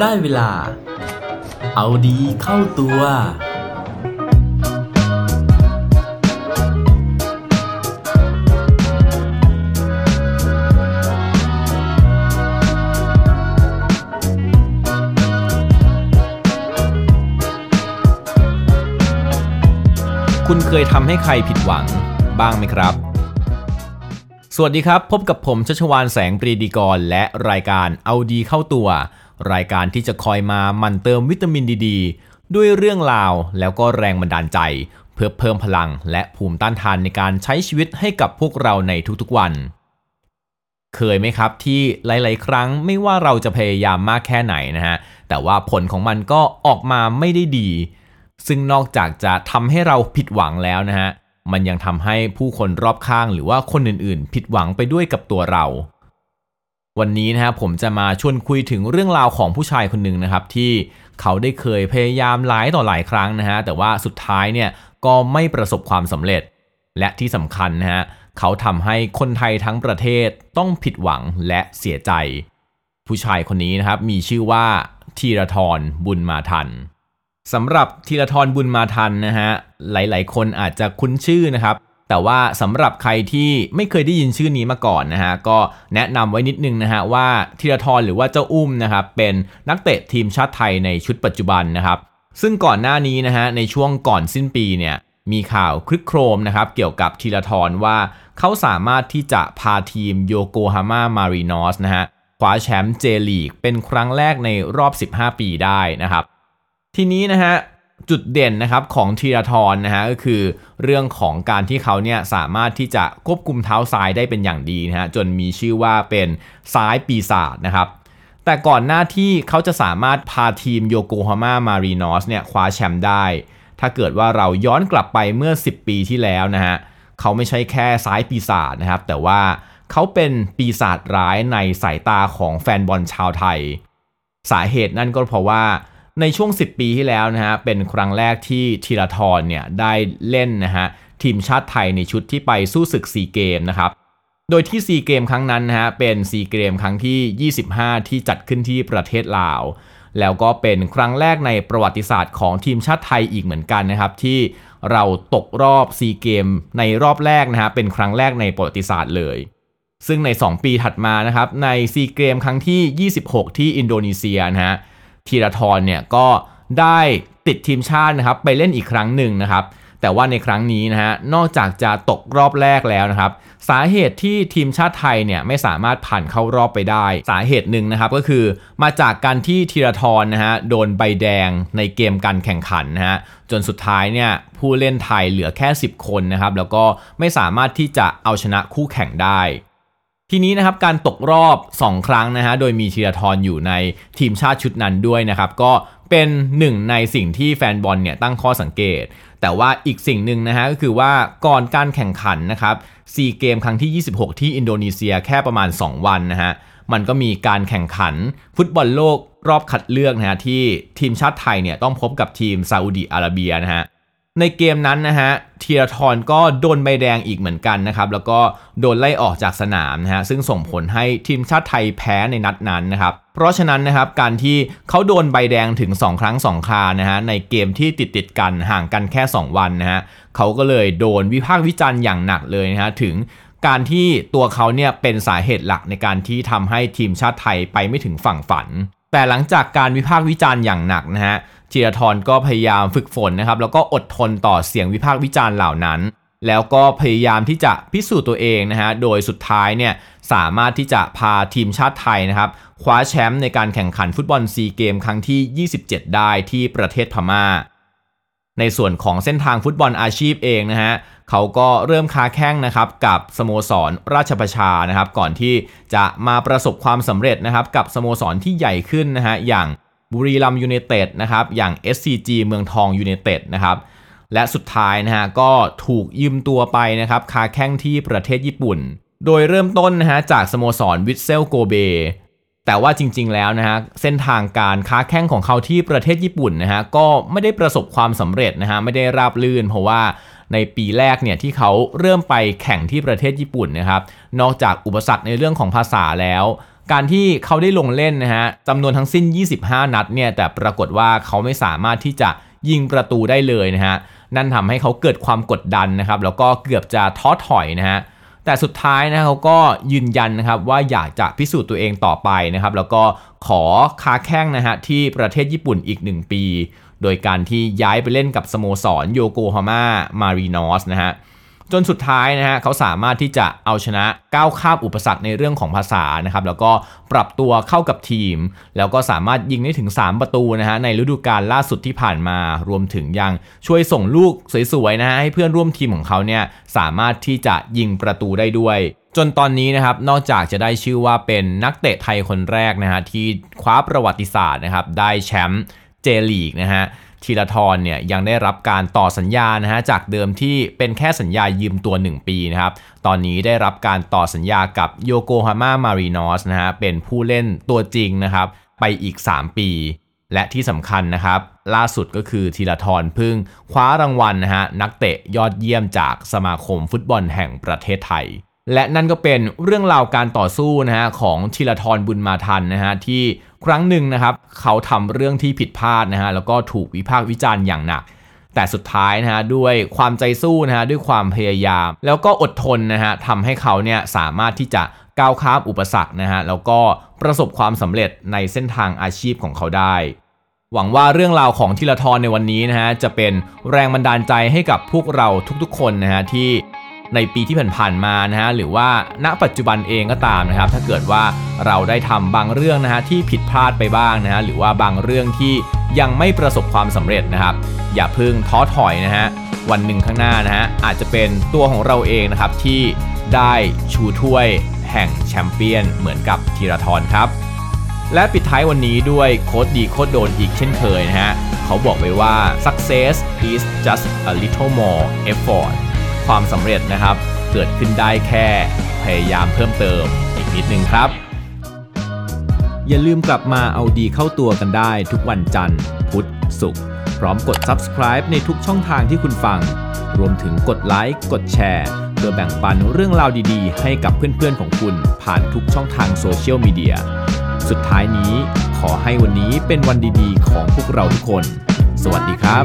ได้เวลา เอาดีเข้าตัว คุณเคยทำให้ใครผิดหวังบ้างไหมครับ สวัสดีครับ พบกับผมชัชวานแสงปรีดีกร และรายการเอาดีเข้าตัว รายการที่จะคอยมามั่นเติมวิตามินดีดด้วยเรื่องราวแล้วก็แรงบันดาลใจ เพื่อเพิ่มพลังและภูมิต้านทานในการใช้ชีวิตให้กับพวกเราในทุกๆวัน เคยไหมครับที่หลาย ๆ ครั้งไม่ว่าเราจะพยายามมากแค่ไหนนะฮะแต่ว่าผลของมันก็ออกมาไม่ได้ดี ซึ่งนอกจากจะทำให้เราผิดหวังแล้วนะฮะมันยังทำให้ผู้คนรอบข้างหรือว่าคนอื่นๆ ผิดหวังไปด้วยกับตัวเรา วันนี้นะฮะผมจะมาชวนคุยถึงเรื่องราวของผู้ชายคนหนึ่งนะครับที่เขาได้เคยพยายามหลายต่อหลายครั้งนะฮะแต่ว่าสุดท้ายเนี่ยก็ไม่ประสบความสำเร็จ และที่สำคัญนะฮะเขาทำให้คนไทยทั้งประเทศต้องผิดหวังและเสียใจ ผู้ชายคนนี้นะครับมีชื่อว่าธีรทรบุญมาทันสำหรับธีรทรบุญมาทันนะฮะหลายๆ คนอาจจะคุ้นชื่อนะครับ แต่ว่าสำหรับใครที่ไม่เคยได้ยินชื่อนี้มาก่อนนะฮะก็แนะนำไว้นิดนึงนะฮะว่าธีรทรหรือว่าเจ้าอุ้มนะครับเป็นนักเตะทีมชาติไทยในชุดปัจจุบันนะครับซึ่งก่อนหน้านี้นะฮะในช่วงก่อนสิ้นปีเนี่ยมีข่าวคลึกโครมนะครับเกี่ยวกับธีรทรว่าเขาสามารถที่จะพาทีมโยโกฮาม่ามารีนอสนะฮะคว้าแชมป์เจลีกเป็นครั้งแรกในรอบ 15 ปีได้นะครับทีนี้นะฮะ จุดเด่นนะครับของธีรทรนะฮะก็คือเรื่องของการที่เขาเนี่ยสามารถที่จะควบคุมเท้าซ้ายได้เป็นอย่างดีนะฮะจนมีชื่อว่าเป็นซ้ายปีศาจนะครับแต่ก่อนหน้าที่เขาจะสามารถพาทีมโยโกฮาม่ามารีนอสเนี่ยคว้าแชมป์ได้ ถ้าเกิดว่าเราย้อนกลับไปเมื่อ 10 ปีที่แล้วนะฮะเขาไม่ใช่แค่ซ้ายปีศาจนะครับแต่ว่าเขาเป็นปีศาจร้ายในสายตาของแฟนบอลชาวไทย สาเหตุนั่นก็เพราะว่า ในช่วง 10 ปีที่แล้วนะฮะเป็นครั้งแรกที่ธีรทรเนี่ยได้เล่นนะฮะทีมชาติไทยในชุดที่ไปสู้ศึกซีเกมนะครับโดยที่ซีเกมครั้งนั้นนะฮะเป็นซีเกมครั้งที่ 25 ที่จัดขึ้นที่ประเทศลาว แล้วก็เป็นครั้งแรกในประวัติศาสตร์ของทีมชาติไทยอีกเหมือนกันนะครับ ที่เราตกรอบซีเกมในรอบแรกนะฮะเป็นครั้งแรกในประวัติศาสตร์เลย ซึ่งใน 2 ปีถัดมานะครับในซีเกมครั้งที่ 26 ที่อินโดนีเซียนะฮะ ธีรทรเนี่ยก็ได้ติดทีมชาตินะครับไปเล่นอีกครั้งหนึ่งนะครับแต่ว่าในครั้งนี้นะฮะนอกจากจะตกรอบแรกแล้วนะครับ สาเหตุที่ทีมชาติไทยเนี่ยไม่สามารถผ่านเข้ารอบไปได้ สาเหตุหนึ่งนะครับก็คือมาจากการที่ธีรทรนะฮะโดนใบแดงในเกมการแข่งขันนะฮะจนสุดท้ายเนี่ยผู้เล่นไทยเหลือแค่ 10 คนนะครับแล้วก็ไม่สามารถที่จะเอาชนะคู่แข่งได้ ทีนี้นะครับการตกรอบ 2 ครั้งนะฮะโดยมีธีรทรอยู่ในทีมชาติชุดนั้นด้วยนะครับก็เป็นหนึ่งในสิ่งที่แฟนบอลเนี่ยตั้งข้อสังเกต แต่ว่าอีกสิ่งหนึ่งนะฮะก็คือว่าก่อนการแข่งขันนะครับซีเกมครั้งที่ 26 ที่อินโดนีเซียแค่ประมาณ 2 วันนะฮะมันก็มีการแข่งขันฟุตบอลโลกรอบคัดเลือกนะฮะที่ทีมชาติไทยเนี่ยต้องพบกับทีมซาอุดีอาระเบียนะฮะ ในเกมนั้นนะฮะธีรทรก็โดนใบแดงอีกเหมือนกันนะครับ แล้วก็โดนไล่ออกจากสนามนะฮะซึ่งส่งผลให้ทีมชาติไทยแพ้ในนัดนั้นนะครับเพราะฉะนั้นนะครับการที่เขาโดนใบแดงถึง 2 ครั้ง 2ครานะฮะในเกมที่ติดติดกันห่างกันแค่ 2 วันนะฮะเขาก็เลยโดนวิพากษ์วิจารณ์อย่างหนักเลยนะฮะถึงการที่ตัวเขาเนี่ยเป็นสาเหตุหลักในการที่ทำให้ทีมชาติไทยไปไม่ถึงฝั่งฝัน แต่หลังจากการวิพากษ์วิจารณ์อย่างหนักนะฮะธีรทรก็พยายามฝึกฝนนะครับแล้วก็อดทนต่อเสียงวิพากษ์วิจารณ์เหล่านั้น แล้วก็พยายามที่จะพิสูจน์ตัวเองนะฮะโดยสุดท้ายเนี่ยสามารถที่จะพาทีมชาติไทยนะครับคว้าแชมป์ในการแข่งขันฟุตบอลซีเกมครั้งที่ 27 ได้ที่ประเทศพม่า ในส่วนของเส้นทางฟุตบอลอาชีพเองนะฮะเขาก็เริ่มค้าแข้งนะครับกับสโมสรราชประชานะครับ ก่อนที่จะมาประสบความสำเร็จนะครับ กับสโมสรที่ใหญ่ขึ้นนะฮะอย่างบุรีรัมย์ยูไนเต็ดนะครับอย่าง SCG เมืองทองยูไนเต็ดนะครับและสุดท้ายนะฮะก็ถูกยืมตัวไปนะครับค้าแข้งที่ประเทศญี่ปุ่น โดยเริ่มต้นนะฮะจากสโมสรวิตเซลโกเบ แต่ว่าจริง ๆ แล้วนะฮะเส้นทางการค้าแข้งของเขาที่ประเทศญี่ปุ่นนะฮะก็ไม่ได้ประสบความสำเร็จนะฮะไม่ได้ราบลื่น เพราะว่าในปีแรกเนี่ยที่เขาเริ่มไปแข่งที่ประเทศญี่ปุ่นนะครับนอกจากอุปสรรคในเรื่องของภาษาแล้ว การที่เขาได้ลงเล่นนะฮะจำนวนทั้งสิ้น 25 นัดเนี่ยแต่ปรากฏว่าเขาไม่สามารถที่จะยิงประตูได้เลยนะฮะนั่นทำให้เขาเกิดความกดดันนะครับแล้วก็เกือบจะท้อถอยนะฮะ แต่สุดท้ายนะเขาก็ยืนยันนะครับว่าอยากจะพิสูจน์ตัวเองต่อไปนะครับแล้วก็ขอค้าแข้งนะฮะที่ประเทศญี่ปุ่นอีก 1 ปี โดยการที่ย้ายไปเล่นกับสโมสรโยโกฮาม่ามารีนอสนะฮะ จนสุดท้ายนะฮะเขาสามารถที่จะเอาชนะก้าวข้ามอุปสรรคในเรื่องของภาษานะครับแล้วก็ปรับตัวเข้ากับทีม แล้วก็สามารถยิงได้ถึง 3 ประตูนะฮะในฤดูกาลล่าสุดที่ผ่านมารวมถึงยังช่วยส่งลูกสวยๆนะฮะให้เพื่อนร่วมทีมของเขาเนี่ยสามารถที่จะยิงประตูได้ด้วยจนตอนนี้นะครับนอกจากจะได้ชื่อว่าเป็นนักเตะไทยคนแรกนะฮะที่คว้าประวัติศาสตร์นะครับได้แชมป์เจลีกนะฮะ ธีรทรเนี่ยยังได้รับการต่อสัญญานะฮะจากเดิมที่เป็นแค่สัญญายืมตัว 1 ปีนะครับตอนนี้ได้รับการต่อสัญญากับโยโกฮาม่ามารีนอสนะฮะเป็นผู้เล่นตัวจริงนะครับไปอีก 3 ปี และที่สำคัญนะครับ ล่าสุดก็คือธีรทรพึ่งคว้ารางวัลนะฮะนักเตะยอดเยี่ยมจากสมาคมฟุตบอลแห่งประเทศไทย และนั่นก็เป็นเรื่องราวการต่อสู้นะฮะของธีรทรบุญมาทันนะฮะที่ครั้งหนึ่งนะครับเขาทำเรื่องที่ผิดพลาดนะฮะแล้วก็ถูกวิพากษ์วิจารณ์อย่างหนัก แต่สุดท้ายนะฮะด้วยความใจสู้นะฮะด้วยความพยายาม แล้วก็อดทนนะฮะทำให้เขาเนี่ยสามารถที่จะก้าวข้ามอุปสรรคนะฮะแล้วก็ประสบความสำเร็จในเส้นทางอาชีพของเขาได้ หวังว่าเรื่องราวของธีรทรในวันนี้นะฮะจะเป็นแรงบันดาลใจให้กับพวกเราทุกๆ คนนะฮะที่ ในปีที่ผ่านๆมานะฮะหรือว่าณปัจจุบันเองก็ตามนะครับ ถ้าเกิดว่าเราได้ทำบางเรื่องนะฮะที่ผิดพลาดไปบ้างนะฮะหรือว่าบางเรื่องที่ยังไม่ประสบความสำเร็จนะครับ อย่าเพิ่งท้อถอยนะฮะวันหนึ่งข้างหน้านะฮะอาจจะเป็นตัวของเราเองนะครับที่ได้ชูถ้วยแห่งแชมเปี้ยนเหมือนกับธีรทรครับ และปิดท้ายวันนี้ด้วยโค้ดดีโค้ดโดนอีกเช่นเคยนะฮะ เขาบอกไว้ว่า success is just a little more effort ความสำเร็จนะครับ เกิดขึ้นได้แค่พยายามเพิ่มเติมอีกนิดนึงครับ อย่าลืมกลับมาเอาดีเข้าตัวกันได้ทุกวันจันทร์ พุธศุกร์พร้อมกด subscribe ในทุกช่องทางที่คุณฟัง รวมถึงกดไลค์กดแชร์เพื่อแบ่งปันเรื่องราวดีๆ ให้กับเพื่อนๆของคุณผ่านทุกช่องทางโซเชียลมีเดียสุดท้ายนี้ขอให้วันนี้เป็นวันดีๆ ของพวกเราทุกคน สวัสดีครับ